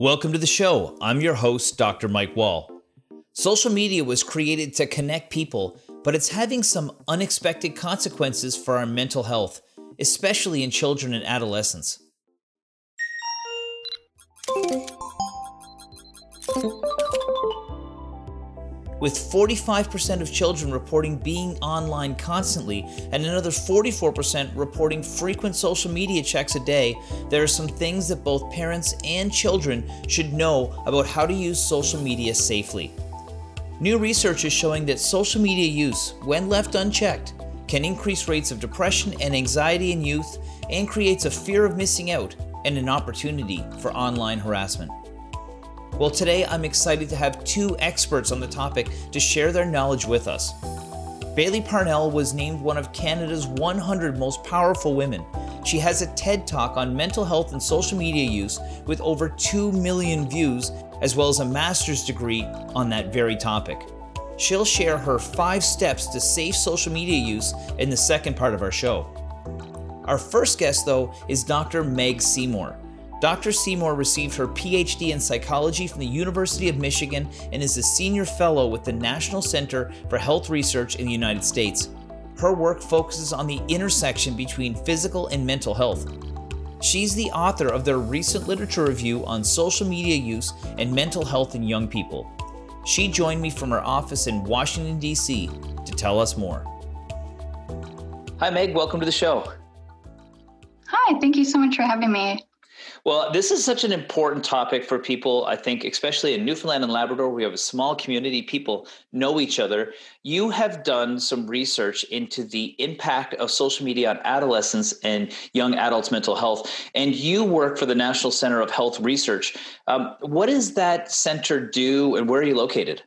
Welcome to the show. I'm your host, Dr. Mike Wall. Social media was created to connect people, but it's having some unexpected consequences for our mental health, especially in children and adolescents. With 45% of children reporting being online constantly and another 44% reporting frequent social media checks a day, there are some things that both parents and children should know about how to use social media safely. New research is showing that social media use, when left unchecked, can increase rates of depression and anxiety in youth and creates a fear of missing out and an opportunity for online harassment. Well, today I'm excited to have two experts on the topic to share their knowledge with us. Bailey Parnell was named one of Canada's 100 most powerful women. She has a TED Talk on mental health and social media use with over 2 million views, as well as a master's degree on that very topic. She'll share her five steps to safe social media use in the second part of our show. Our first guest, though, is Dr. Meg Seymour. Dr. Seymour received her PhD in psychology from the University of Michigan and is a senior fellow with the National Center for Health Research in the United States. Her work focuses on the intersection between physical and mental health. She's the author of their recent literature review on social media use and mental health in young people. She joined me from her office in Washington, D.C. to tell us more. Hi, Meg. Welcome to the show. Hi, thank you so much for having me. Well, this is such an important topic for people, I think, especially in Newfoundland and Labrador. We have a small community, people know each other. You have done some research into the impact of social media on adolescents and young adults' mental health, and you work for the National Center of Health Research. Um, what does that center do, and where are you located?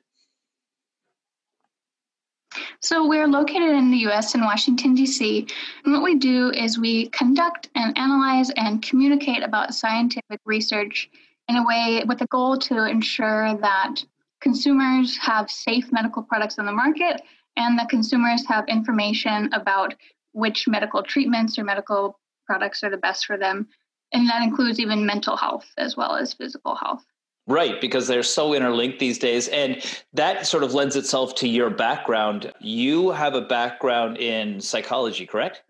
So we're located in the US in Washington, D.C. And what we do is we conduct and analyze and communicate about scientific research in a way with a goal to ensure that consumers have safe medical products on the market and that consumers have information about which medical treatments or medical products are the best for them. And that includes even mental health as well as physical health. Right, because they're so interlinked these days. And that sort of lends itself to your background. You have a background in psychology, correct?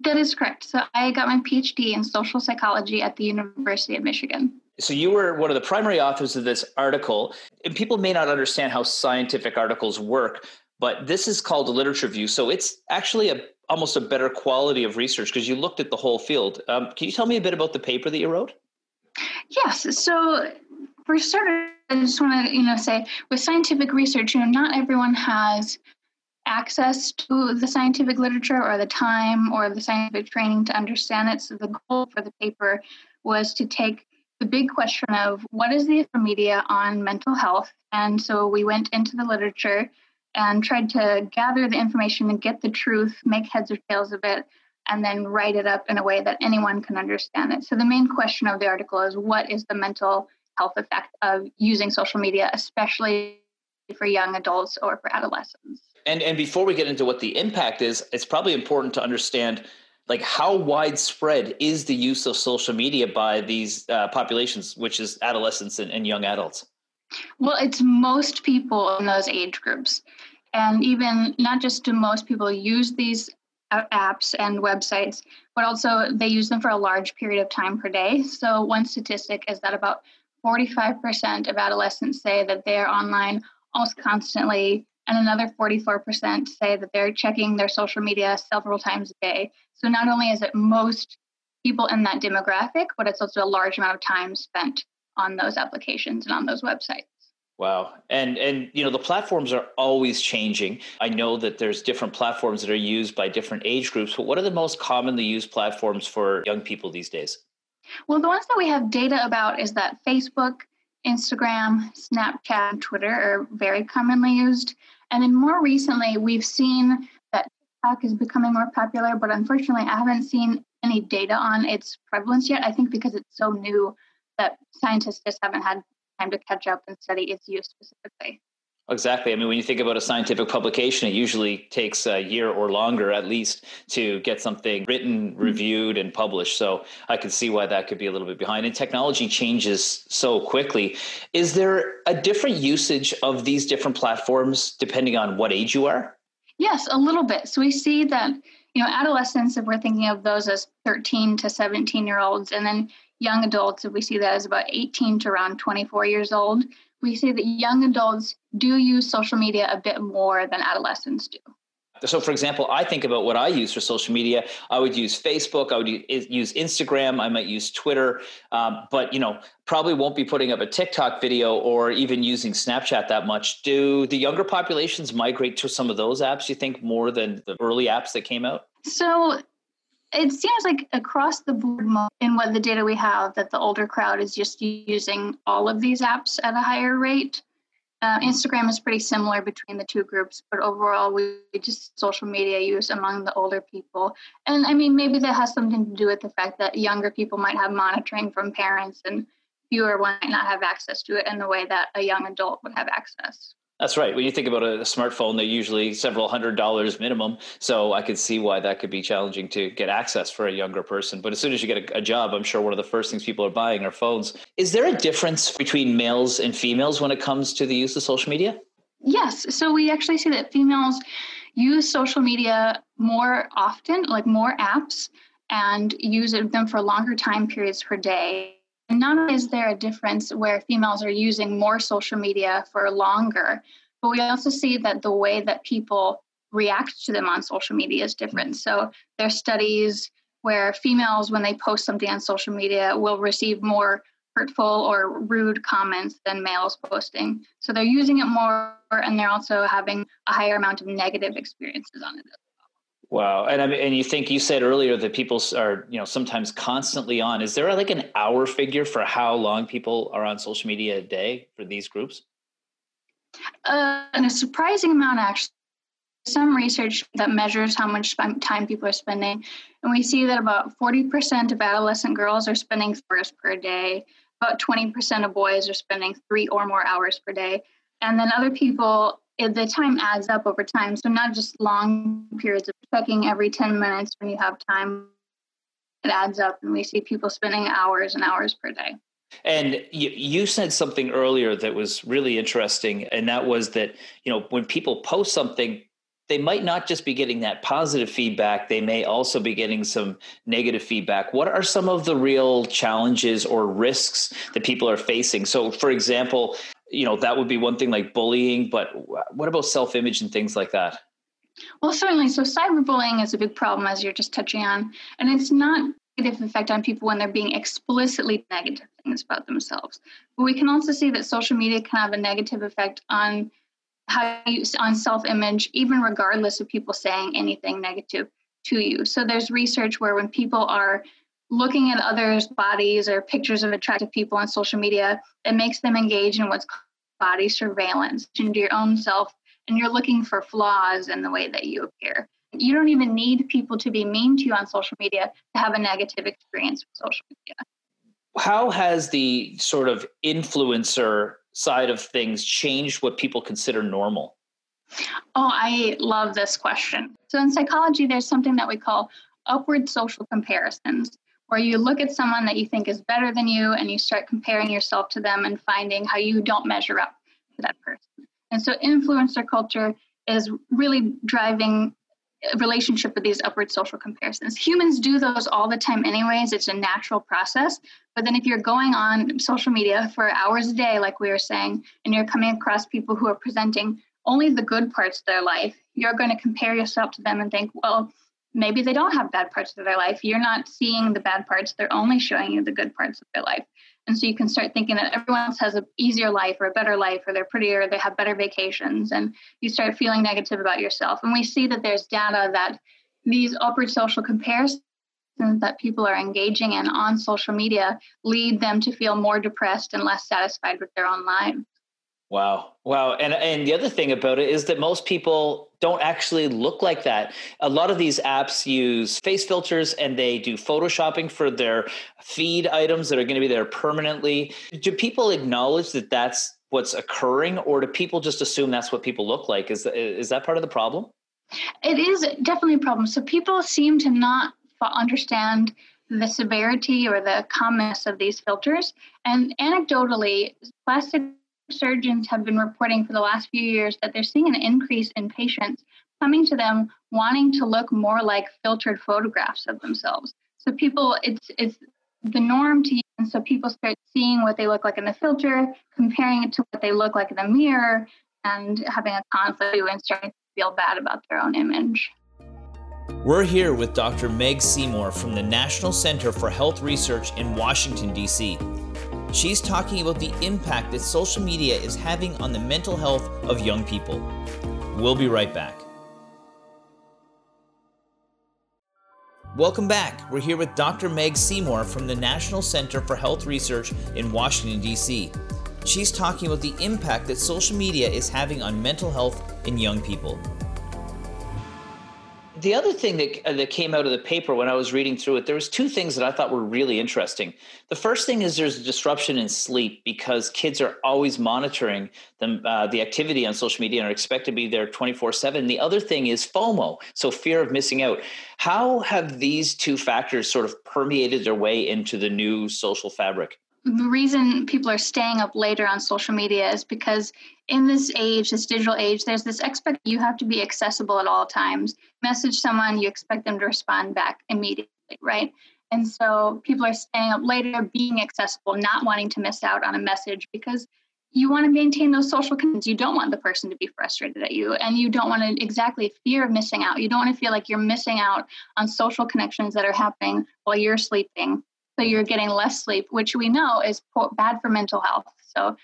That is correct. So I got my PhD in social psychology at the University of Michigan. So you were one of the primary authors of this article. And people may not understand how scientific articles work, but this is called a literature review. So it's actually a almost a better quality of research because you looked at the whole field. Um, can you tell me a bit about the paper that you wrote? Yes. So for starters, I just want to, you know, say with scientific research, you know, not everyone has access to the scientific literature or the time or the scientific training to understand it. So the goal for the paper was to take the big question of what is the media on mental health, and so we went into the literature and tried to gather the information and get the truth, make heads or tails of it, and then write it up in a way that anyone can understand it. So the main question of the article is what is the mental health effect of using social media, especially for young adults or for adolescents. And and before we get into what the impact is, it's probably important to understand like how widespread is the use of social media by these uh, populations, which is adolescents and, and young adults. Well, it's most people in those age groups, and even not just do most people use these apps and websites, but also they use them for a large period of time per day. So one statistic is that about 45% of adolescents say that they are online almost constantly, and another 44% say that they're checking their social media several times a day. So not only is it most people in that demographic, but it's also a large amount of time spent on those applications and on those websites. Wow. And and you know the platforms are always changing. I know that there's different platforms that are used by different age groups, but what are the most commonly used platforms for young people these days? Well, the ones that we have data about is that Facebook, Instagram, Snapchat, and Twitter are very commonly used. And then more recently, we've seen that TikTok is becoming more popular, but unfortunately, I haven't seen any data on its prevalence yet. I think because it's so new that scientists just haven't had time to catch up and study its use specifically. Exactly. I mean, when you think about a scientific publication, it usually takes a year or longer at least to get something written, mm-hmm. reviewed, and published. So I can see why that could be a little bit behind. And technology changes so quickly. Is there a different usage of these different platforms depending on what age you are? Yes, a little bit. So we see that, you know, adolescents, if we're thinking of those as 13 to 17 year olds, and then young adults, if we see that as about 18 to around 24 years old, we see that young adults do use social media a bit more than adolescents do. So, for example, I think about what I use for social media. I would use Facebook. I would use Instagram. I might use Twitter, um, but you know, probably won't be putting up a TikTok video or even using Snapchat that much. Do the younger populations migrate to some of those apps? You think more than the early apps that came out? So, it seems like across the board in what the data we have that the older crowd is just using all of these apps at a higher rate. Uh, instagram is pretty similar between the two groups but overall we just social media use among the older people. And i mean maybe that has something to do with the fact that younger people might have monitoring from parents and fewer might not have access to it in the way that a young adult would have access that's right. When you think about a, smartphone, they're usually several hundred dollars minimum. So I could see why that could be challenging to get access for a younger person. But as soon as you get a, a, job, I'm sure one of the first things people are buying are phones. Is there a difference between males and females when it comes to the use of social media? Yes. So we actually see that females use social media more often, like more apps, and use them for longer time periods per day not only is there a difference where females are using more social media for longer, but we also see that the way that people react to them on social media is different. Mm. So there are studies where females, when they post something on social media, will receive more hurtful or rude comments than males posting. So they're using it more and they're also having a higher amount of negative experiences on it Wow, and I mean, and you think you said earlier that people are you know sometimes constantly on. Is there like an hour figure for how long people are on social media a day for these groups? Uh, and a surprising amount, actually. Some research that measures how much time people are spending, and we see that about 40% of adolescent girls are spending hours per day. About 20% of boys are spending three or more hours per day, and then other people the time adds up over time. So not just long periods of checking every 10 minutes when you have time. It adds up, and we see people spending hours and hours per day. And you, you said something earlier that was really interesting, and that was that you know when people post something, they might not just be getting that positive feedback, they may also be getting some negative feedback. What are some of the real challenges or risks that people are facing? So, for example, you know that would be one thing like bullying but what about self-image and things like that well certainly. So cyberbullying is a big problem as you're just touching on and it's not negative effect on people when they're being explicitly negative things about themselves. But we can also see that social media can have a negative effect on how you on self-image even regardless of people saying anything negative to you. So there's research where when people are looking at others' bodies or pictures of attractive people on social media, it makes them engage in what's called body surveillance. Into your own self, and you're looking for flaws in the way that you appear. You don't even need people to be mean to you on social media to have a negative experience with social media. How has the sort of influencer side of things changed what people consider normal? Oh, I love this question. So, in psychology, there's something that we call upward social comparisons where you look at someone that you think is better than you and you start comparing yourself to them and finding how you don't measure up to that person. And so influencer culture is really driving a relationship with these upward social comparisons. Humans do those all the time anyways. It's a natural process. But then if you're going on social media for hours a day, like we were saying, and you're coming across people who are presenting only the good parts of their life, you're going to compare yourself to them and think, well, maybe they don't have bad parts of their life. You're not seeing the bad parts, they're only showing you the good parts of their life. And so you can start thinking that everyone else has an easier life or a better life or they're prettier, they have better vacations, and you start feeling negative about yourself. And we see that there's data that these upward social comparisons that people are engaging in on social media lead them to feel more depressed and less satisfied with their own lives. Wow. Wow. And and the other thing about it is that most people don't actually look like that. A lot of these apps use face filters and they do photoshopping for their feed items that are going to be there permanently. Do people acknowledge that that's what's occurring, or do people just assume that's what people look like? Is is that part of the problem? It is definitely a problem. So people seem to not understand the severity or the commonness of these filters. And anecdotally, plastic surgeons have been reporting for the last few years that they're seeing an increase in patients coming to them wanting to look more like filtered photographs of themselves. So people, it's it's the norm to use, and so people start seeing what they look like in the filter, comparing it to what they look like in the mirror, and having a conflict and starting to feel bad about their own image. We're here with Dr. Meg Seymour from the National Center for Health Research in Washington, D.C. She's talking about the impact that social media is having on the mental health of young people. We'll be right back. Welcome back. We're here with Dr. Meg Seymour from the National Center for Health Research in Washington, D.C. She's talking about the impact that social media is having on mental health in young people the other thing that uh, that came out of the paper when I was reading through it, there was two things that I thought were really interesting. The first thing is there's a disruption in sleep because kids are always monitoring them, uh, the activity on social media and are expected to be there 24 7. The other thing is FOMO, so fear of missing out. How have these two factors sort of permeated their way into the new social fabric? The reason people are staying up later on social media is because in this age, this digital age, there's this expect you have to be accessible at all times. Message someone, you expect them to respond back immediately, right? And so people are staying up later, being accessible, not wanting to miss out on a message because you want to maintain those social connections. You don't want the person to be frustrated at you, and you don't want to exactly fear of missing out. You don't want to feel like you're missing out on social connections that are happening while you're sleeping so you're getting less sleep, which we know is poor, bad for mental health. So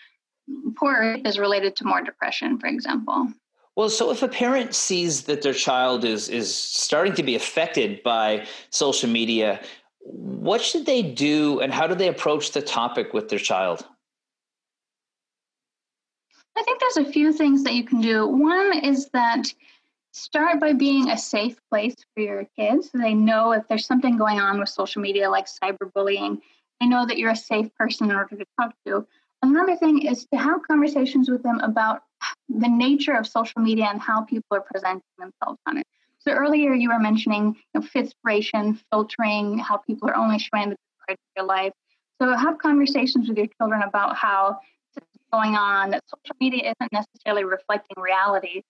poor is related to more depression, for example. Well, so if a parent sees that their child is is starting to be affected by social media, what should they do and how do they approach the topic with their child? I think there's a few things that you can do. One is that start by being a safe place for your kids. So they know if there's something going on with social media like cyberbullying they know that you're a safe person in order to talk to. Another thing is to have conversations with them about the nature of social media and how people are presenting themselves on it. So earlier you were mentioning you know, filtering how people are only showing the good part of their life. So have conversations with your children about how going on that social media isn't necessarily reflecting reality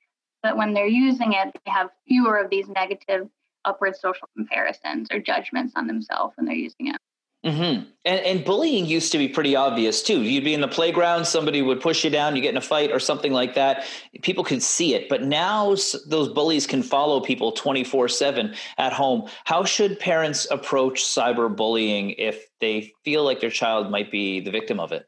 but when they're using it, they have fewer of these negative upward social comparisons or judgments on themselves when they're using it. Mm-hmm. And, and, bullying used to be pretty obvious too. You'd be in the playground, somebody would push you down, you get in a fight or something like that. People could see it. But now those bullies can follow people 24 7 at home. How should parents approach cyberbullying if they feel like their child might be the victim of it?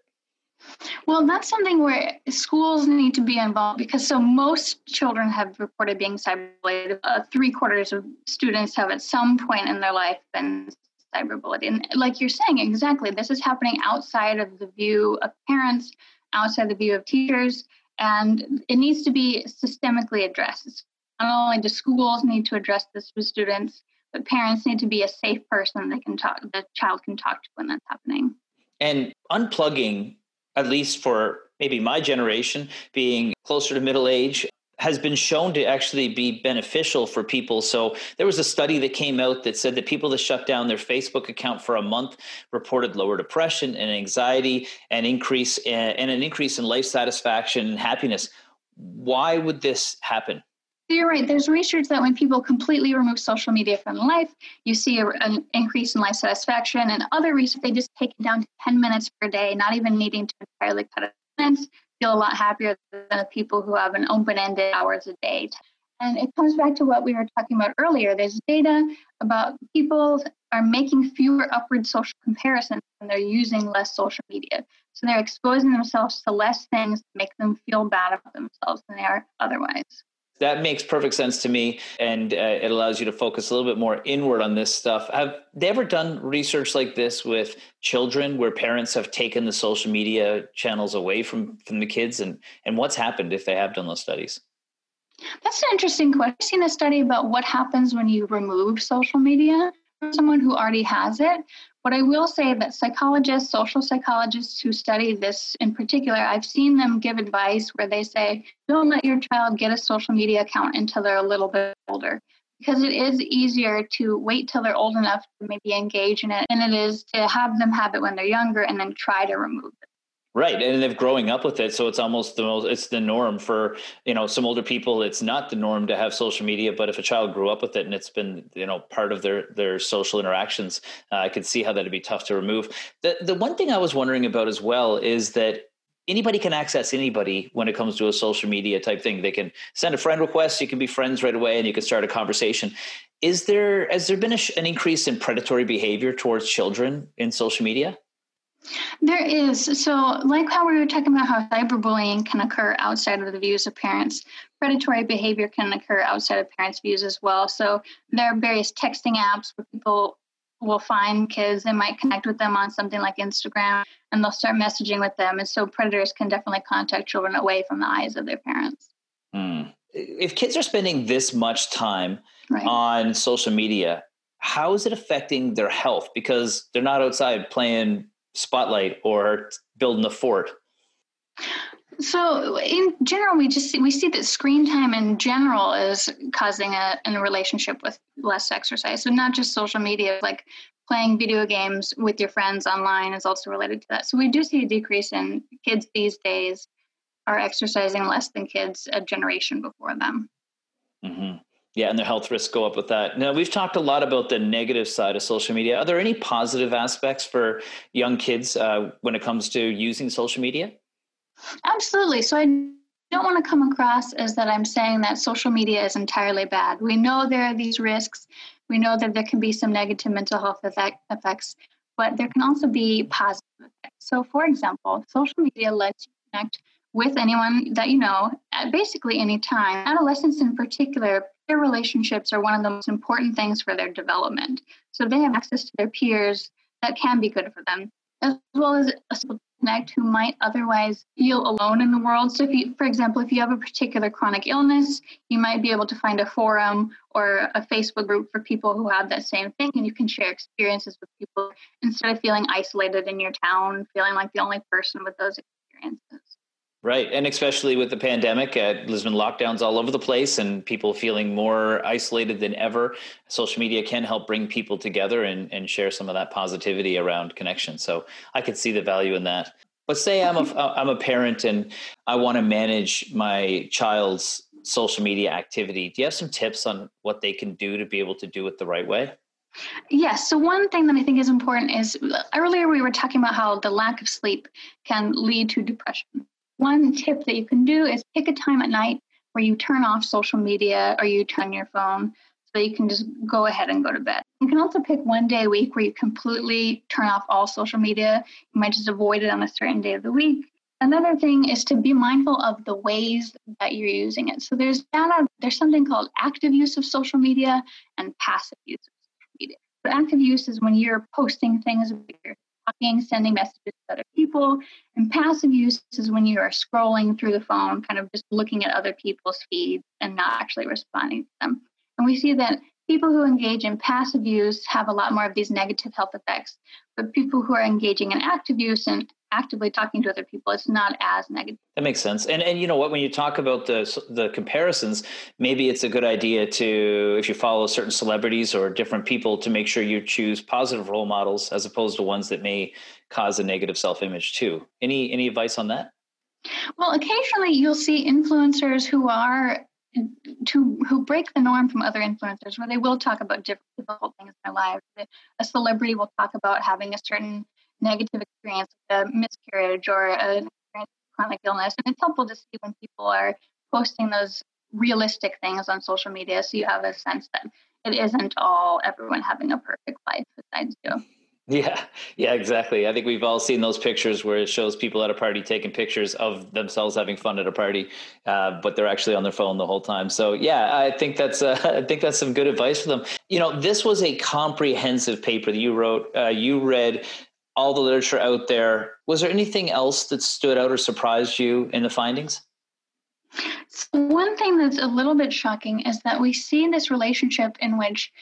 Well, that's something where schools need to be involved because so most children have reported being cyberbullied. Uh, three quarters of students have at some point in their life been cyberbullied. And like you're saying, exactly, this is happening outside of the view of parents, outside the view of teachers, and it needs to be systemically addressed. Not only do schools need to address this with students, but parents need to be a safe person they can talk, the child can talk to when that's happening. And unplugging at least for maybe my generation, being closer to middle age, has been shown to actually be beneficial for people. So there was a study that came out that said that people that shut down their Facebook account for a month reported lower depression and anxiety and increase and an increase in life satisfaction and happiness. Why would this happen? You're right. There's research that when people completely remove social media from life, you see a, an increase in life satisfaction. And other research, they just take it down to 10 minutes per day, not even needing to entirely cut it minutes, feel a lot happier than the people who have an open-ended hours a day. And it comes back to what we were talking about earlier. There's data about people are making fewer upward social comparisons when they're using less social media. So they're exposing themselves to less things to make them feel bad about themselves than they are otherwise. That makes perfect sense to me, and uh, it allows you to focus a little bit more inward on this stuff. Have they ever done research like this with children, where parents have taken the social media channels away from from the kids, and and what's happened if they have done those studies? That's an interesting question. I've seen a study about what happens when you remove social media someone who already has it. But I will say that psychologists, social psychologists who study this in particular, I've seen them give advice where they say, don't let your child get a social media account until they're a little bit older. Because it is easier to wait till they're old enough to maybe engage in it than it is to have them have it when they're younger and then try to remove. Right, and they're growing up with it, so it's almost the most. It's the norm for you know some older people. It's not the norm to have social media, but if a child grew up with it and it's been you know part of their their social interactions, uh, I could see how that'd be tough to remove. The the one thing I was wondering about as well is that anybody can access anybody when it comes to a social media type thing. They can send a friend request, you can be friends right away, and you can start a conversation. Is there has there been a, an increase in predatory behavior towards children in social media? There is. So, like how we were talking about how cyberbullying can occur outside of the views of parents, predatory behavior can occur outside of parents' views as well. So, there are various texting apps where people will find kids and might connect with them on something like Instagram and they'll start messaging with them. And so, predators can definitely contact children away from the eyes of their parents. Mm. If kids are spending this much time right. on social media, how is it affecting their health? Because they're not outside playing spotlight or building a fort? So in general, we just see, we see that screen time in general is causing a, a relationship with less exercise. So not just social media, like playing video games with your friends online is also related to that. So we do see a decrease in kids these days are exercising less than kids a generation before them. Mm-hmm. Yeah, and their health risks go up with that. Now, we've talked a lot about the negative side of social media. Are there any positive aspects for young kids uh, when it comes to using social media? Absolutely. So, I don't want to come across as that I'm saying that social media is entirely bad. We know there are these risks. We know that there can be some negative mental health effects, but there can also be positive effects. So, for example, social media lets you connect with anyone that you know at basically any time. Adolescents, in particular, their relationships are one of the most important things for their development. So they have access to their peers that can be good for them, as well as a connect who might otherwise feel alone in the world. So, if you, for example, if you have a particular chronic illness, you might be able to find a forum or a Facebook group for people who have that same thing, and you can share experiences with people instead of feeling isolated in your town, feeling like the only person with those experiences. Right. And especially with the pandemic, uh, there's been lockdowns all over the place and people feeling more isolated than ever. Social media can help bring people together and, and share some of that positivity around connection. So I could see the value in that. But say I'm a, mm-hmm. uh, I'm a parent and I want to manage my child's social media activity. Do you have some tips on what they can do to be able to do it the right way? Yes. So, one thing that I think is important is uh, earlier we were talking about how the lack of sleep can lead to depression. One tip that you can do is pick a time at night where you turn off social media or you turn your phone so you can just go ahead and go to bed. You can also pick one day a week where you completely turn off all social media. You might just avoid it on a certain day of the week. Another thing is to be mindful of the ways that you're using it. So there's data, there's something called active use of social media and passive use of social media. So active use is when you're posting things, you're talking, sending messages to other people. And passive use is when you are scrolling through the phone, kind of just looking at other people's feeds and not actually responding to them. And we see that people who engage in passive use have a lot more of these negative health effects. But people who are engaging in active use and actively talking to other people, it's not as negative. That makes sense. And and you know what, when you talk about the the comparisons, maybe it's a good idea to if you follow certain celebrities or different people to make sure you choose positive role models as opposed to ones that may cause a negative self image too. Any any advice on that? Well, occasionally you'll see influencers who are to who break the norm from other influencers where they will talk about different difficult things in their lives a celebrity will talk about having a certain negative experience a miscarriage or a chronic illness and it's helpful to see when people are posting those realistic things on social media so you have a sense that it isn't all everyone having a perfect life besides you yeah, yeah, exactly. I think we've all seen those pictures where it shows people at a party taking pictures of themselves having fun at a party, uh, but they're actually on their phone the whole time. So, yeah, I think that's uh, I think that's some good advice for them. You know, this was a comprehensive paper that you wrote. Uh, you read all the literature out there. Was there anything else that stood out or surprised you in the findings? So one thing that's a little bit shocking is that we see this relationship in which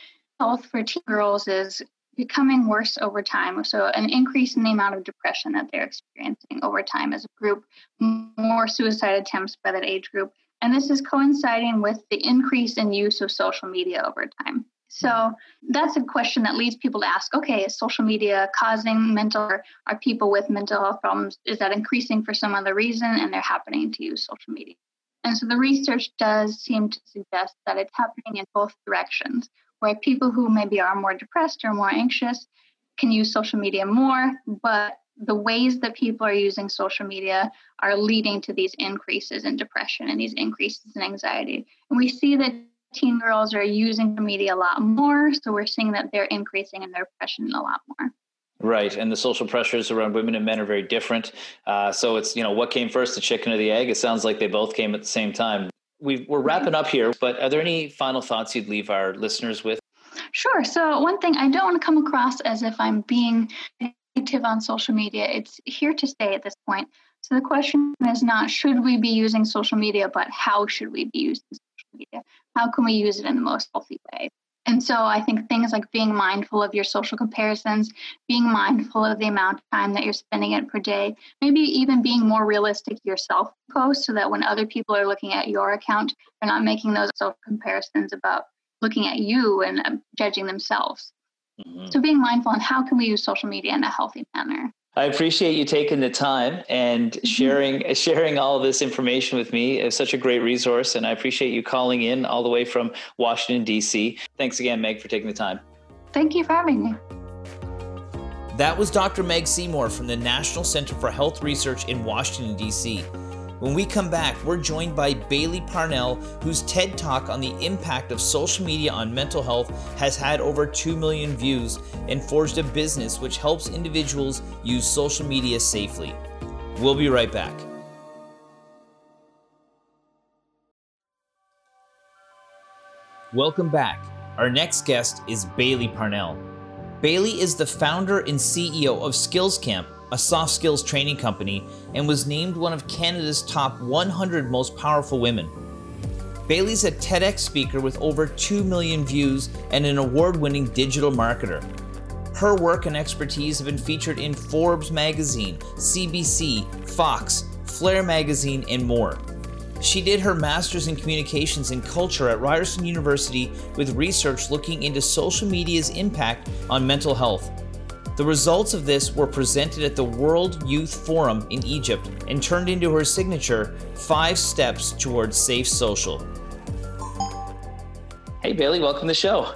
health for teen girls is becoming worse over time. So, an increase in the amount of depression that they're experiencing over time as a group, more suicide attempts by that age group. And this is coinciding with the increase in use of social media over time. So that's a question that leads people to ask okay, is social media causing mental, are people with mental health problems, is that increasing for some other reason and they're happening to use social media? And so the research does seem to suggest that it's happening in both directions, where people who maybe are more depressed or more anxious can use social media more, but the ways that people are using social media are leading to these increases in depression and these increases in anxiety. And we see that teen girls are using the media a lot more, so we're seeing that they're increasing in their depression a lot more. Right, and the social pressures around women and men are very different. Uh, so it's you know what came first, the chicken or the egg? It sounds like they both came at the same time. we are wrapping up here, but are there any final thoughts you'd leave our listeners with? Sure. So one thing I don't want to come across as if I'm being negative on social media. It's here to stay at this point. So the question is not should we be using social media, but how should we be using social media? How can we use it in the most healthy way? And so I think things like being mindful of your social comparisons, being mindful of the amount of time that you're spending it per day, maybe even being more realistic yourself post so that when other people are looking at your account, they're not making those self comparisons about looking at you and uh, judging themselves. Mm-hmm. So being mindful on how can we use social media in a healthy manner. I appreciate you taking the time and mm-hmm. sharing sharing all this information with me. It's such a great resource, and I appreciate you calling in all the way from Washington D.C. Thanks again, Meg, for taking the time. Thank you for having me. That was Dr. Meg Seymour from the National Center for Health Research in Washington D.C. When we come back, we're joined by Bailey Parnell, whose TED Talk on the impact of social media on mental health has had over 2 million views and forged a business which helps individuals use social media safely. We'll be right back. Welcome back. Our next guest is Bailey Parnell. Bailey is the founder and CEO of SkillsCamp, a soft skills training company, and was named one of Canada's top 100 most powerful women. Bailey's a TEDx speaker with over 2 million views and an award winning digital marketer. Her work and expertise have been featured in Forbes magazine, CBC, Fox, Flare magazine, and more. She did her master's in communications and culture at Ryerson University with research looking into social media's impact on mental health. The results of this were presented at the World Youth Forum in Egypt and turned into her signature Five Steps Towards Safe Social. Hey, Bailey, welcome to the show.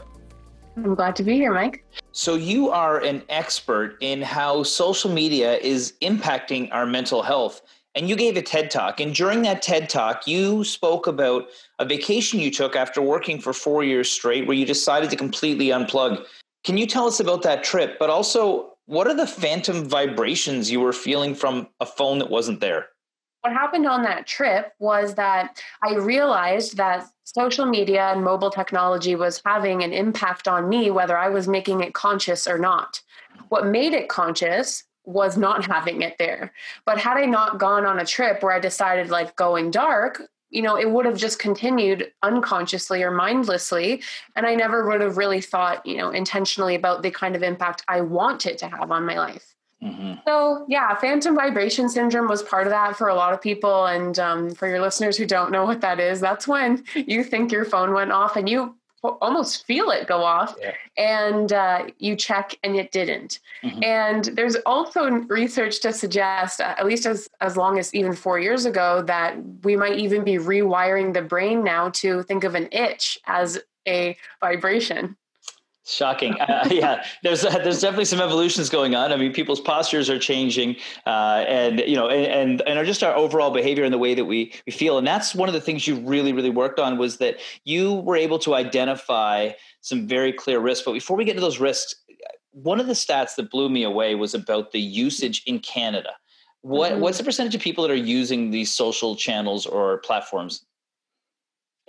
I'm glad to be here, Mike. So, you are an expert in how social media is impacting our mental health. And you gave a TED talk. And during that TED talk, you spoke about a vacation you took after working for four years straight, where you decided to completely unplug can you tell us about that trip? But also, what are the phantom vibrations you were feeling from a phone that wasn't there? What happened on that trip was that I realized that social media and mobile technology was having an impact on me, whether I was making it conscious or not. What made it conscious was not having it there. But had I not gone on a trip where I decided like going dark, you know, it would have just continued unconsciously or mindlessly. And I never would have really thought, you know, intentionally about the kind of impact I want it to have on my life. Mm-hmm. So, yeah, phantom vibration syndrome was part of that for a lot of people. And um, for your listeners who don't know what that is, that's when you think your phone went off and you almost feel it go off yeah. and uh, you check and it didn't mm-hmm. and there's also research to suggest uh, at least as, as long as even four years ago that we might even be rewiring the brain now to think of an itch as a vibration Shocking. Uh, yeah, there's uh, there's definitely some evolutions going on. I mean, people's postures are changing, uh, and you know, and and, are just our overall behavior and the way that we we feel. And that's one of the things you really really worked on was that you were able to identify some very clear risks. But before we get to those risks, one of the stats that blew me away was about the usage in Canada. What mm-hmm. what's the percentage of people that are using these social channels or platforms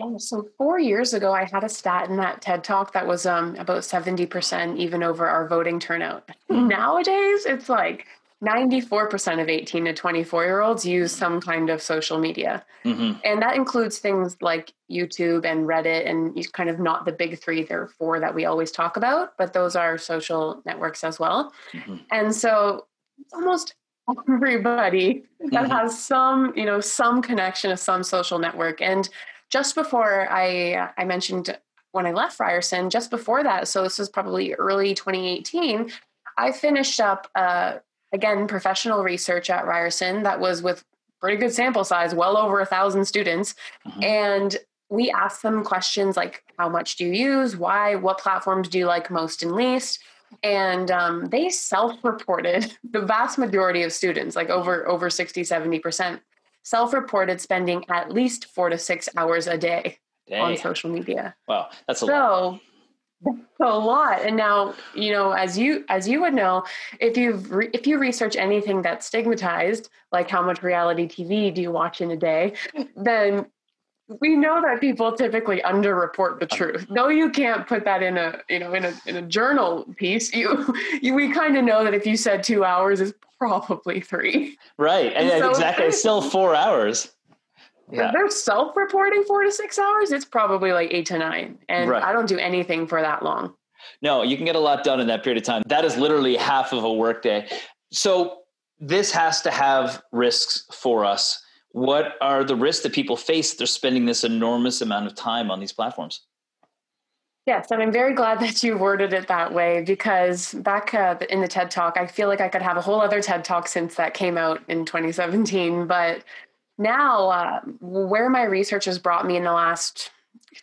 yeah, so four years ago, I had a stat in that TED talk that was um, about 70% even over our voting turnout. Mm. Nowadays, it's like 94% of 18 to 24 year olds use some kind of social media. Mm-hmm. And that includes things like YouTube and Reddit, and kind of not the big three, there are four that we always talk about, but those are social networks as well. Mm-hmm. And so almost everybody that mm-hmm. has some, you know, some connection to some social network. And just before I, I mentioned when I left Ryerson, just before that, so this was probably early 2018, I finished up uh, again, professional research at Ryerson that was with pretty good sample size, well over a thousand students. Mm-hmm. And we asked them questions like how much do you use, why, what platforms do you like most and least? And um, they self-reported the vast majority of students, like over over 60, 70%, self-reported spending at least four to six hours a day Dang. on social media. Wow, that's a so, lot a lot and now you know as you as you would know if you've re- if you research anything that's stigmatized like how much reality tv do you watch in a day then we know that people typically underreport the truth No, you can't put that in a you know in a in a journal piece you, you we kind of know that if you said two hours is probably three right and, and so exactly it's still four hours yeah. If they're self-reporting four to six hours, it's probably like eight to nine. And right. I don't do anything for that long. No, you can get a lot done in that period of time. That is literally half of a workday. So this has to have risks for us. What are the risks that people face they're spending this enormous amount of time on these platforms? Yes, and I'm very glad that you worded it that way because back in the TED Talk, I feel like I could have a whole other TED Talk since that came out in 2017. But now uh, where my research has brought me in the last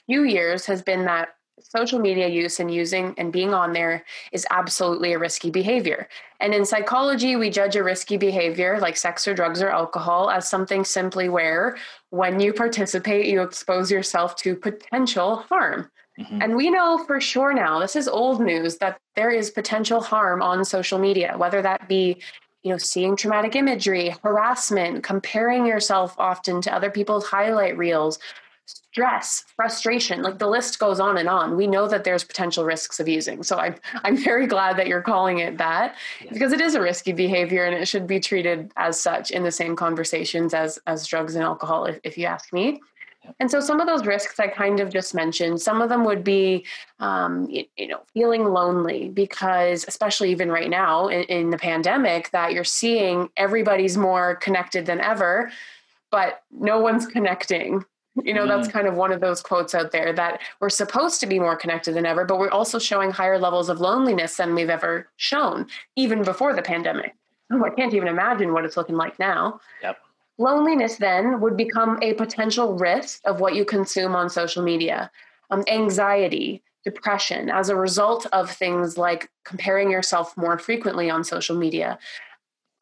few years has been that social media use and using and being on there is absolutely a risky behavior. And in psychology, we judge a risky behavior like sex or drugs or alcohol as something simply where when you participate, you expose yourself to potential harm. Mm-hmm. And we know for sure now, this is old news, that there is potential harm on social media, whether that be you know seeing traumatic imagery harassment comparing yourself often to other people's highlight reels stress frustration like the list goes on and on. We know that there's potential risks of using. So i'm i'm very glad that you're calling it that because it is a risky behavior and it should be treated as such in the same conversations as as drugs and alcohol if, if you ask me. And so some of those risks I kind of just mentioned, some of them would be, um, you, you, know, feeling lonely because, especially even right now in, in, the pandemic, that you're seeing everybody's more connected than ever, but no one's connecting. You know, mm. that's kind of one of those quotes out there that we're supposed to be more connected than ever, but we're also showing higher levels of loneliness than we've ever shown, even before the pandemic. Oh, I can't even imagine what it's looking like now. Yep. Loneliness then would become a potential risk of what you consume on social media. Um, anxiety, depression, as a result of things like comparing yourself more frequently on social media.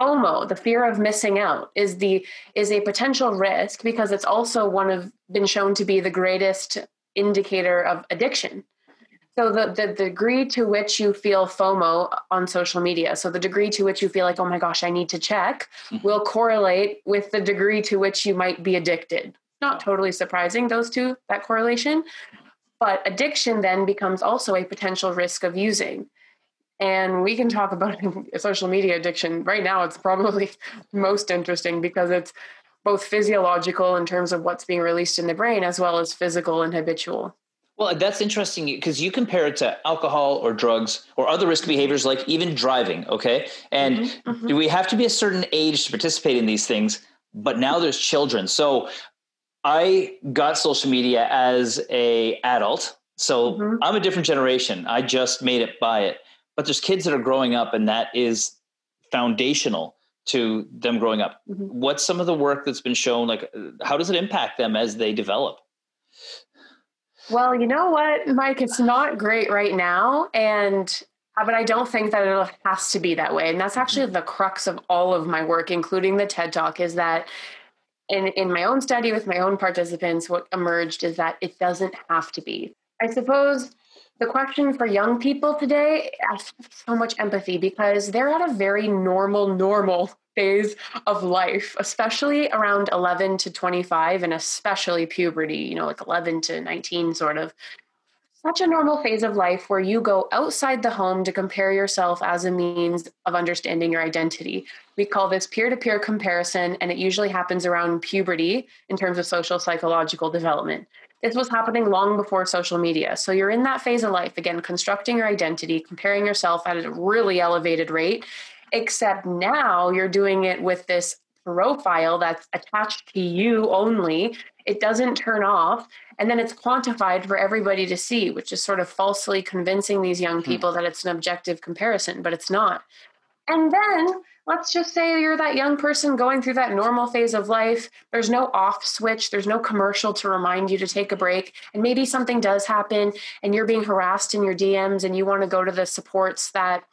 FOMO, the fear of missing out, is the is a potential risk because it's also one of been shown to be the greatest indicator of addiction. So the, the degree to which you feel FOMO on social media, so the degree to which you feel like, oh my gosh, I need to check, mm-hmm. will correlate with the degree to which you might be addicted. Not totally surprising, those two, that correlation. But addiction then becomes also a potential risk of using. And we can talk about social media addiction. Right now, it's probably most interesting because it's both physiological in terms of what's being released in the brain as well as physical and habitual. Well, that's interesting because you compare it to alcohol or drugs or other risk behaviors like even driving, okay? And mm-hmm, mm-hmm. we have to be a certain age to participate in these things, but now there's children. So I got social media as a adult. So mm-hmm. I'm a different generation. I just made it by it. But there's kids that are growing up and that is foundational to them growing up. Mm-hmm. What's some of the work that's been shown like how does it impact them as they develop? Well, you know what, Mike? It's not great right now. And uh, but I don't think that it has to be that way. And that's actually the crux of all of my work, including the TED Talk, is that in, in my own study with my own participants, what emerged is that it doesn't have to be. I suppose the question for young people today, I so much empathy because they're at a very normal, normal phase of life, especially around 11 to 25, and especially puberty, you know, like 11 to 19, sort of. such a normal phase of life where you go outside the home to compare yourself as a means of understanding your identity. We call this peer to peer comparison, and it usually happens around puberty in terms of social psychological development. This was happening long before social media. So you're in that phase of life, again, constructing your identity, comparing yourself at a really elevated rate, except now you're doing it with this profile that's attached to you only. It doesn't turn off. And then it's quantified for everybody to see, which is sort of falsely convincing these young hmm. people hmm. that it's an objective comparison, but it's not. And then let's just say you're that young person going through that normal phase of life. There's no off switch, there's no commercial to remind you to take a break. And maybe something does happen and you're being harassed in your DMs and you want to go to the supports that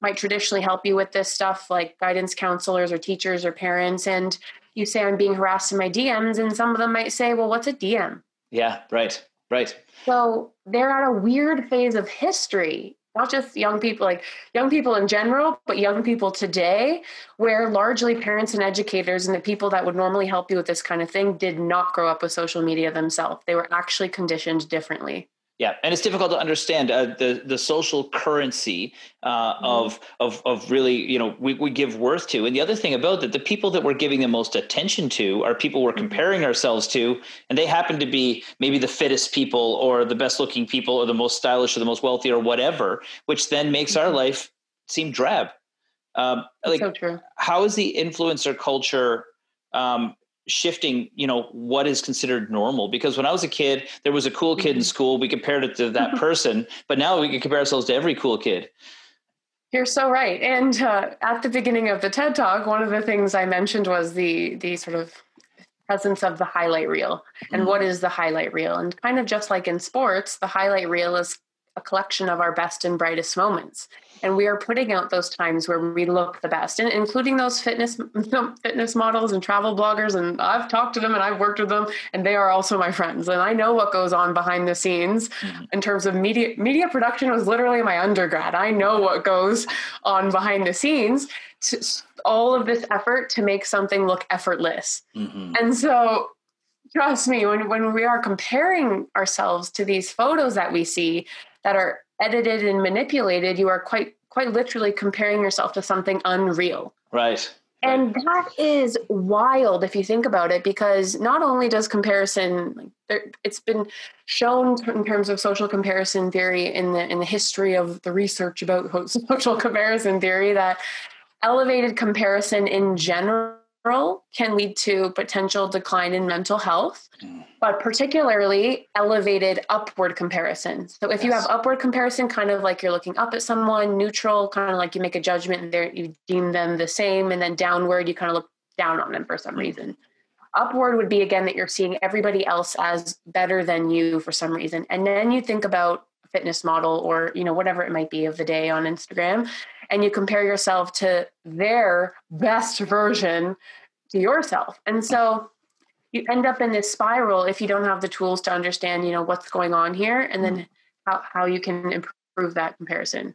might traditionally help you with this stuff, like guidance counselors or teachers or parents. And you say, I'm being harassed in my DMs. And some of them might say, Well, what's a DM? Yeah, right, right. So they're at a weird phase of history not just young people, like young people in general, but young people today, where largely parents and educators and the people that would normally help you with this kind of thing did not grow up with social media themselves. They were actually conditioned differently. Yeah, and it's difficult to understand uh, the the social currency uh, mm-hmm. of of of really you know we, we give worth to, and the other thing about that the people that we're giving the most attention to are people we're mm-hmm. comparing ourselves to, and they happen to be maybe the fittest people or the best looking people or the most stylish or the most wealthy or whatever, which then makes mm-hmm. our life seem drab. Um, like, so true. how is the influencer culture um, shifting you know what is considered normal. Because when i was a kid there was a cool kid in mm-hmm. school. We compared it to that person but now we can compare ourselves to every cool kid. You're so right. And uh, at the beginning of the ted talk one of the things i mentioned was the the sort of presence of the highlight reel and mm. what is the highlight reel. And kind of just like in sports the highlight reel is a collection of our best and brightest moments and we are putting out those times where we look the best and including those fitness fitness models and travel bloggers and i've talked to them and i've worked with them and they are also my friends and i know what goes on behind the scenes mm-hmm. in terms of media media production was literally my undergrad i know what goes on behind the scenes to, all of this effort to make something look effortless mm-hmm. and so trust me when, when we are comparing ourselves to these photos that we see that are edited and manipulated, you are quite quite literally comparing yourself to something unreal. Right. And that is wild if you think about it, because not only does comparison, it's been shown in terms of social comparison theory in the in the history of the research about social comparison theory that elevated comparison in general can lead to potential decline in mental health, mm. but particularly elevated upward comparison. So if yes. you have upward comparison, kind of like you're looking up at someone, neutral, kind of like you make a judgment and there you deem them the same, and then downward you kind of look down on them for some mm. reason. Upward would be again that you're seeing everybody else as better than you for some reason. And then you think about fitness model or you know whatever it might be of the day on Instagram and you compare yourself to their best version to yourself. And so you end up in this spiral if you don't have the tools to understand, you know, what's going on here and then how, how you can improve that comparison.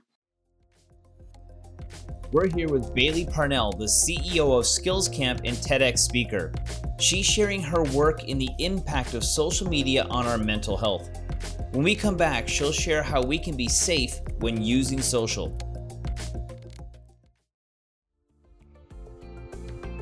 We're here with Bailey Parnell, the CEO of SkillsCamp and TEDx speaker. She's sharing her work in the impact of social media on our mental health. When we come back, she'll share how we can be safe when using social.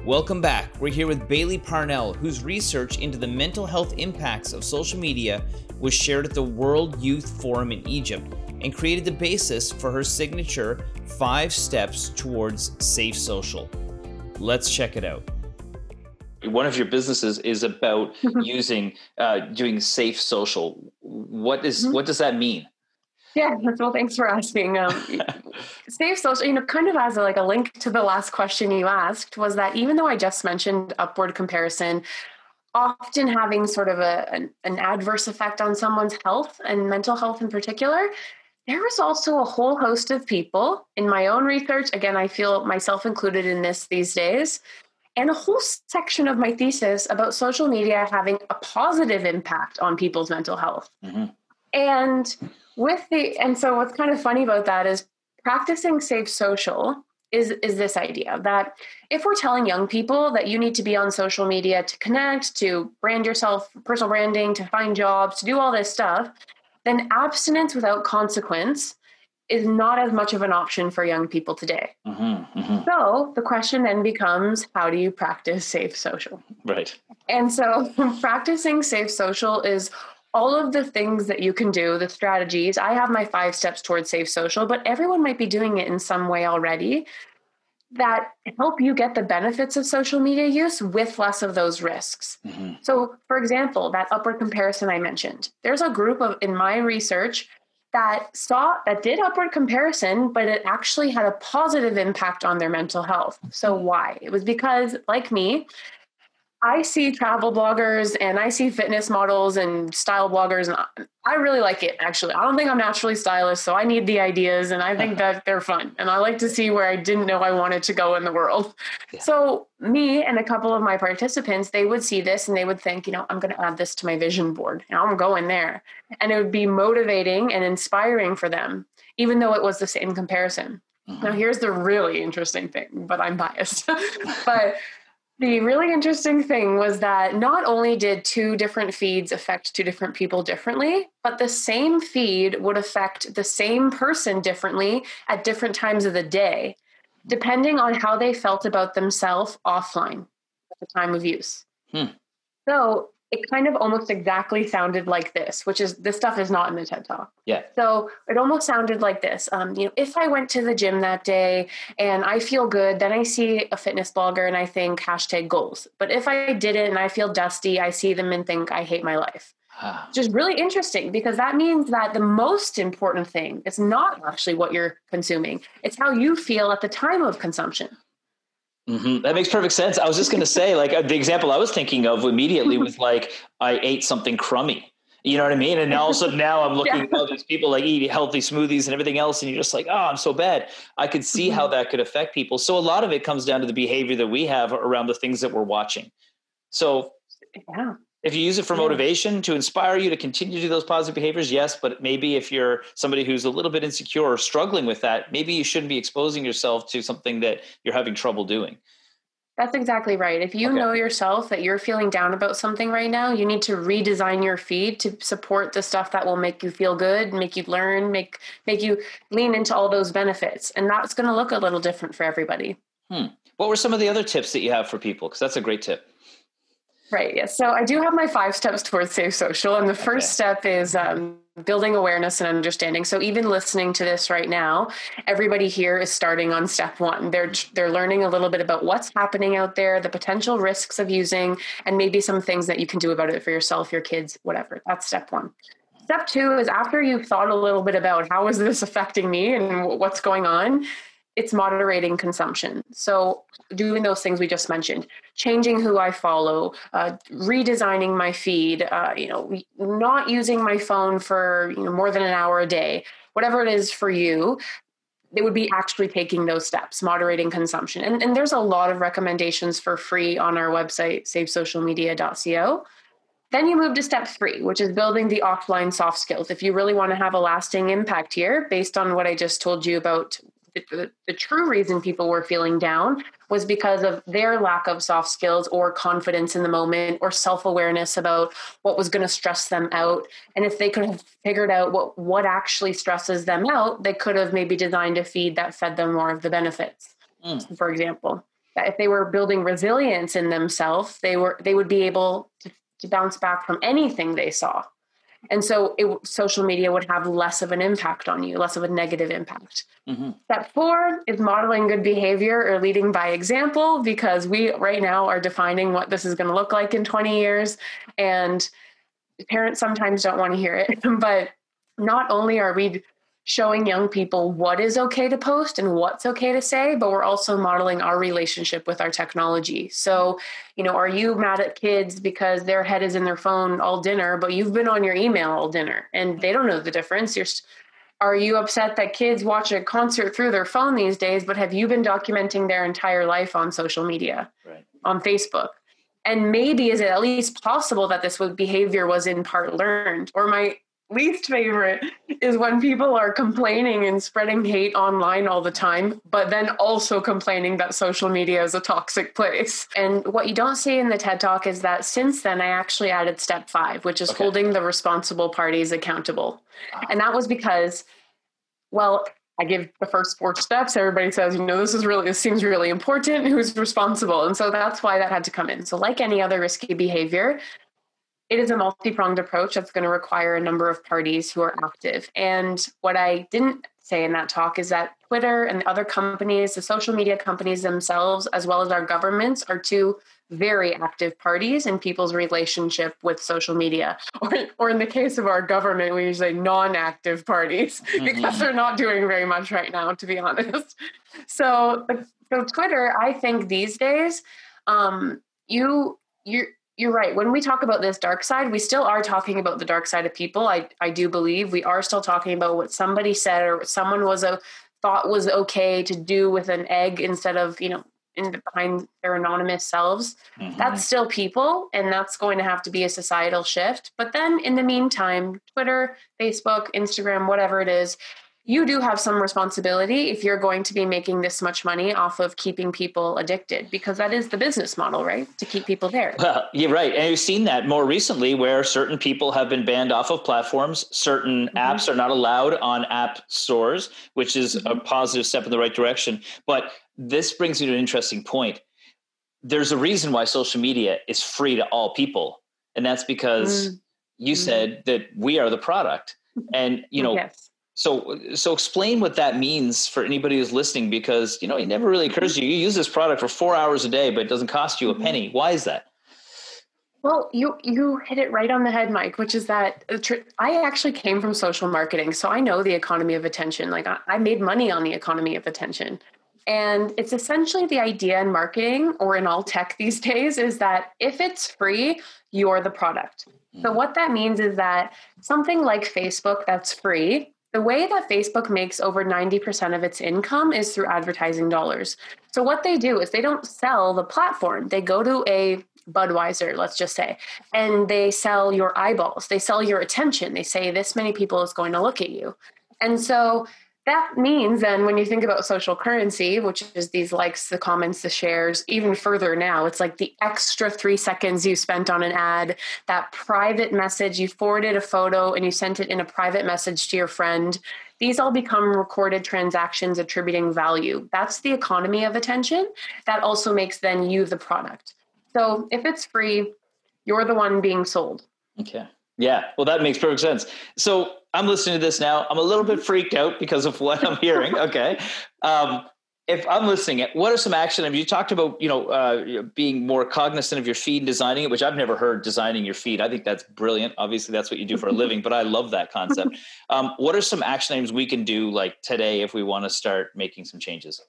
Welcome back. We're here with Bailey Parnell, whose research into the mental health impacts of social media was shared at the World Youth Forum in Egypt and created the basis for her signature five steps towards safe social. Let's check it out. One of your businesses is about using, uh, doing safe social. What is, mm-hmm. what does that mean? Yeah, well, thanks for asking. Um, safe social, you know, kind of as a, like a link to the last question you asked was that even though I just mentioned upward comparison, often having sort of a, an, an adverse effect on someone's health and mental health in particular, there is also a whole host of people in my own research. Again, I feel myself included in this these days, and a whole section of my thesis about social media having a positive impact on people's mental health. Mm-hmm. And with the and so what's kind of funny about that is practicing safe social is is this idea that if we're telling young people that you need to be on social media to connect to brand yourself personal branding to find jobs to do all this stuff then abstinence without consequence is not as much of an option for young people today. Mm-hmm, mm-hmm. So the question then becomes how do you practice safe social? Right. And so practicing safe social is all of the things that you can do, the strategies. I have my five steps towards safe social, but everyone might be doing it in some way already that help you get the benefits of social media use with less of those risks. Mm-hmm. So, for example, that upward comparison I mentioned, there's a group of in my research that saw that did upward comparison, but it actually had a positive impact on their mental health. So, why? It was because, like me, I see travel bloggers and I see fitness models and style bloggers, and I really like it actually. I don't think I'm naturally stylish, so I need the ideas and I think that they're fun. And I like to see where I didn't know I wanted to go in the world. Yeah. So, me and a couple of my participants, they would see this and they would think, you know, I'm going to add this to my vision board and I'm going there. And it would be motivating and inspiring for them, even though it was the same comparison. Mm-hmm. Now, here's the really interesting thing, but I'm biased. but the really interesting thing was that not only did two different feeds affect two different people differently, but the same feed would affect the same person differently at different times of the day, depending on how they felt about themselves offline at the time of use. Hmm. So it kind of almost exactly sounded like this, which is this stuff is not in the TED Talk. Yeah. So it almost sounded like this. Um, you know, if I went to the gym that day and I feel good, then I see a fitness blogger and I think hashtag goals. But if I didn't and I feel dusty, I see them and think I hate my life. Which is really interesting because that means that the most important thing is not actually what you're consuming. It's how you feel at the time of consumption. Mm-hmm. That makes perfect sense. I was just going to say, like, uh, the example I was thinking of immediately was like, I ate something crummy. You know what I mean? And now, also now I'm looking yeah. at all these people like eat healthy smoothies and everything else, and you're just like, oh, I'm so bad. I could see mm-hmm. how that could affect people. So a lot of it comes down to the behavior that we have around the things that we're watching. So yeah. If you use it for motivation to inspire you to continue to do those positive behaviors, yes. But maybe if you're somebody who's a little bit insecure or struggling with that, maybe you shouldn't be exposing yourself to something that you're having trouble doing. That's exactly right. If you okay. know yourself that you're feeling down about something right now, you need to redesign your feed to support the stuff that will make you feel good, make you learn, make make you lean into all those benefits. And that's going to look a little different for everybody. Hmm. What were some of the other tips that you have for people? Because that's a great tip. Right. Yes. So I do have my five steps towards safe social, and the first okay. step is um, building awareness and understanding. So even listening to this right now, everybody here is starting on step one. They're they're learning a little bit about what's happening out there, the potential risks of using, and maybe some things that you can do about it for yourself, your kids, whatever. That's step one. Step two is after you've thought a little bit about how is this affecting me and what's going on, it's moderating consumption. So doing those things we just mentioned, changing who I follow, uh, redesigning my feed, uh, you know, not using my phone for you know more than an hour a day, whatever it is for you. They would be actually taking those steps, moderating consumption. And, and there's a lot of recommendations for free on our website, safesocialmedia.co. Then you move to step three, which is building the offline soft skills. If you really want to have a lasting impact here, based on what I just told you about the, the, true reason people were feeling down was because of their lack of soft skills or confidence in the moment or self-awareness about what was going to stress them out. And if they could have figured out what what actually stresses them out they could have maybe designed a feed that fed them more of the benefits. Mm. for example that if they were building resilience in themselves they were they would be able to, to bounce back from anything they saw and so it, social media would have less of an impact on you, less of a negative impact. Mm-hmm. Step four is modeling good behavior or leading by example, because we right now are defining what this is going to look like in 20 years. And parents sometimes don't want to hear it, but not only are we showing young people what is okay to post and what's okay to say, but we're also modeling our relationship with our technology. So, you know, are you mad at kids because their head is in their phone all dinner, but you've been on your email all dinner and they don't know the difference? You're are you upset that kids watch a concert through their phone these days, but have you been documenting their entire life on social media, right. on Facebook? And maybe is it at least possible that this behavior was in part learned? Or my least favorite is when people are complaining and spreading hate online all the time, but then also complaining that social media is a toxic place. And what you don't see in the TED Talk is that since then, I actually added step five, which is okay. holding the responsible parties accountable. Ah. And that was because, well, I give the first four steps. Everybody says, you know, this is really, this seems really important. Who's responsible? And so that's why that had to come in. So, like any other risky behavior, it is a multi pronged approach that's going to require a number of parties who are active. And what I didn't say in that talk is that Twitter and other companies, the social media companies themselves, as well as our governments, are two very active parties in people's relationship with social media. Or, or in the case of our government, we usually non active parties mm-hmm. because they're not doing very much right now, to be honest. So, so Twitter, I think these days, um, you, you're, you're right. When we talk about this dark side, we still are talking about the dark side of people. I, I do believe we are still talking about what somebody said or what someone was a thought was okay to do with an egg instead of, you know, in behind their anonymous selves. Mm-hmm. That's still people, and that's going to have to be a societal shift. But then in the meantime, Twitter, Facebook, Instagram, whatever it is, you do have some responsibility if you're going to be making this much money off of keeping people addicted because that is the business model right to keep people there well you're right and you've seen that more recently where certain people have been banned off of platforms certain mm-hmm. apps are not allowed on app stores which is mm-hmm. a positive step in the right direction but this brings me to an interesting point there's a reason why social media is free to all people and that's because mm. you mm-hmm. said that we are the product and you know yes so, so explain what that means for anybody who's listening, because you know it never really occurs to you. You use this product for four hours a day, but it doesn't cost you a mm-hmm. penny. Why is that? Well, you you hit it right on the head, Mike. Which is that I actually came from social marketing, so I know the economy of attention. Like I, I made money on the economy of attention, and it's essentially the idea in marketing or in all tech these days is that if it's free, you're the product. So mm-hmm. what that means is that something like Facebook that's free the way that Facebook makes over 90% of its income is through advertising dollars. So, what they do is they don't sell the platform, they go to a Budweiser, let's just say, and they sell your eyeballs, they sell your attention. They say this many people is going to look at you. And so that means then when you think about social currency which is these likes the comments the shares even further now it's like the extra three seconds you spent on an ad that private message you forwarded a photo and you sent it in a private message to your friend. These all become recorded transactions attributing value. That's the economy of attention. That also makes then you the product. So if it's free you're the one being sold. Okay yeah, well, that makes perfect sense. So I'm listening to this now. I'm a little bit freaked out because of what I'm hearing. Okay. Um, if I'm listening, it, what are some action items? You talked about, you know, uh, being more cognizant of your feed and designing it, which I've never heard designing your feed. I think that's brilliant. Obviously, that's what you do for a living, but I love that concept. Um, what are some action items we can do like today if we want to start making some changes?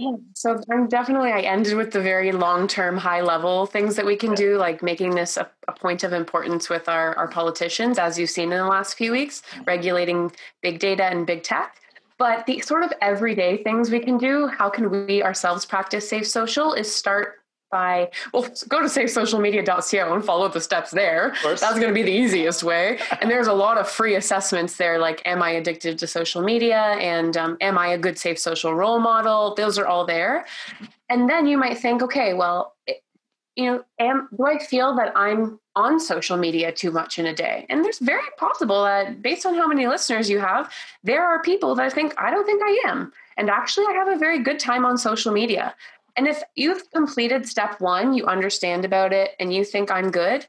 Yeah, so I'm definitely I ended with the very long term, high level things that we can do, like making this a, a, point of importance with our, our politicians, as you've seen in the last few weeks, regulating big data and big tech. But the sort of everyday things we can do, how can we ourselves practice safe social, is start by well go to safesocialmedia.co and follow the steps there. That's going to be the easiest way. And there's a lot of free assessments there like am i addicted to social media? And um, am i a good safe social role model? Those are all there. And then you might think okay well you know am do i feel that i'm on social media too much in a day? And there's very possible that based on how many listeners you have there are people that think i don't think i am. And actually i have a very good time on social media and if you've completed step one, you understand about it, and you think I'm good,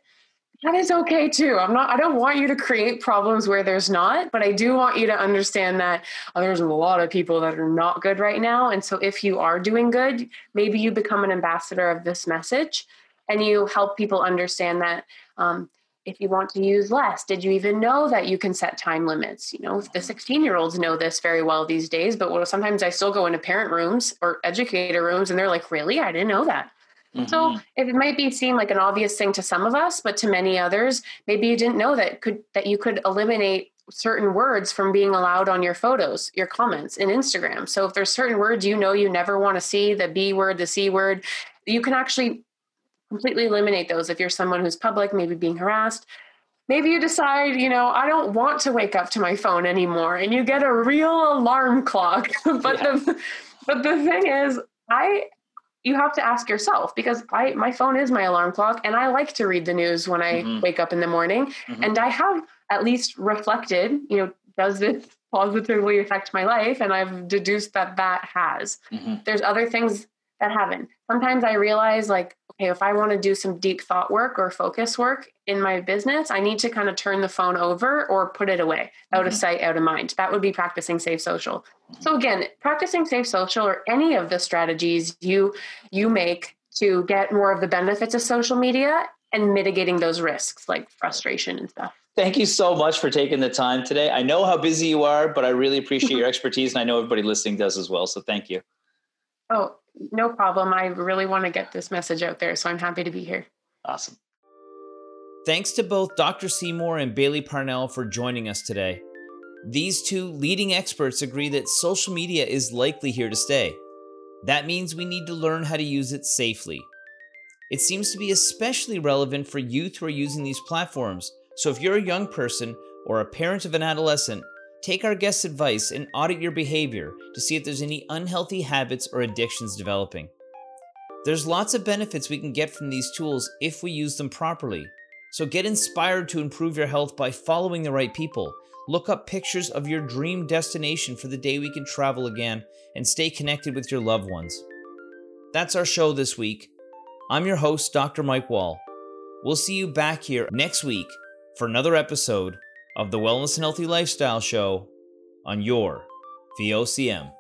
that is okay too. I'm not, I don't want you to create problems where there's not, but I do want you to understand that oh, there's a lot of people that are not good right now. And so if you are doing good, maybe you become an ambassador of this message and you help people understand that um, if you want to use less did you even know that you can set time limits? You know the 16 year olds know this very well these days but sometimes i still go into parent rooms or educator rooms and they're like really? I didn't know that. Mm-hmm. so it might be seem like an obvious thing to some of us but to many others maybe you didn't know that could that you could eliminate certain words from being allowed on your photos your comments in instagram. So if there's certain words you know you never want to see the b word the c word you can actually completely eliminate those if you're someone who's public, maybe being harassed. maybe you decide, you know, I don't want to wake up to my phone anymore and you get a real alarm clock. but yeah. the but the thing is, I you have to ask yourself because I my phone is my alarm clock and I like to read the news when I mm-hmm. wake up in the morning mm-hmm. and I have at least reflected, you know, does this positively affect my life and I've deduced that that has. Mm-hmm. There's other things that haven't. Sometimes I realize like okay, if I want to do some deep thought work or focus work in my business, I need to kind of turn the phone over or put it away, out mm-hmm. of sight, out of mind. That would be practicing safe social. So again, practicing safe social or any of the strategies you you make to get more of the benefits of social media and mitigating those risks like frustration and stuff. Thank you so much for taking the time today. I know how busy you are, but I really appreciate your expertise and I know everybody listening does as well. So thank you. Oh, no problem. I really want to get this message out there, so I'm happy to be here. Awesome. Thanks to both Dr. Seymour and Bailey Parnell for joining us today. These two leading experts agree that social media is likely here to stay. That means we need to learn how to use it safely. It seems to be especially relevant for youth who are using these platforms, so if you're a young person or a parent of an adolescent, Take our guest's advice and audit your behavior to see if there's any unhealthy habits or addictions developing. There's lots of benefits we can get from these tools if we use them properly. So get inspired to improve your health by following the right people. Look up pictures of your dream destination for the day we can travel again and stay connected with your loved ones. That's our show this week. I'm your host, Dr. Mike Wall. We'll see you back here next week for another episode of the Wellness and Healthy Lifestyle Show on your VOCM.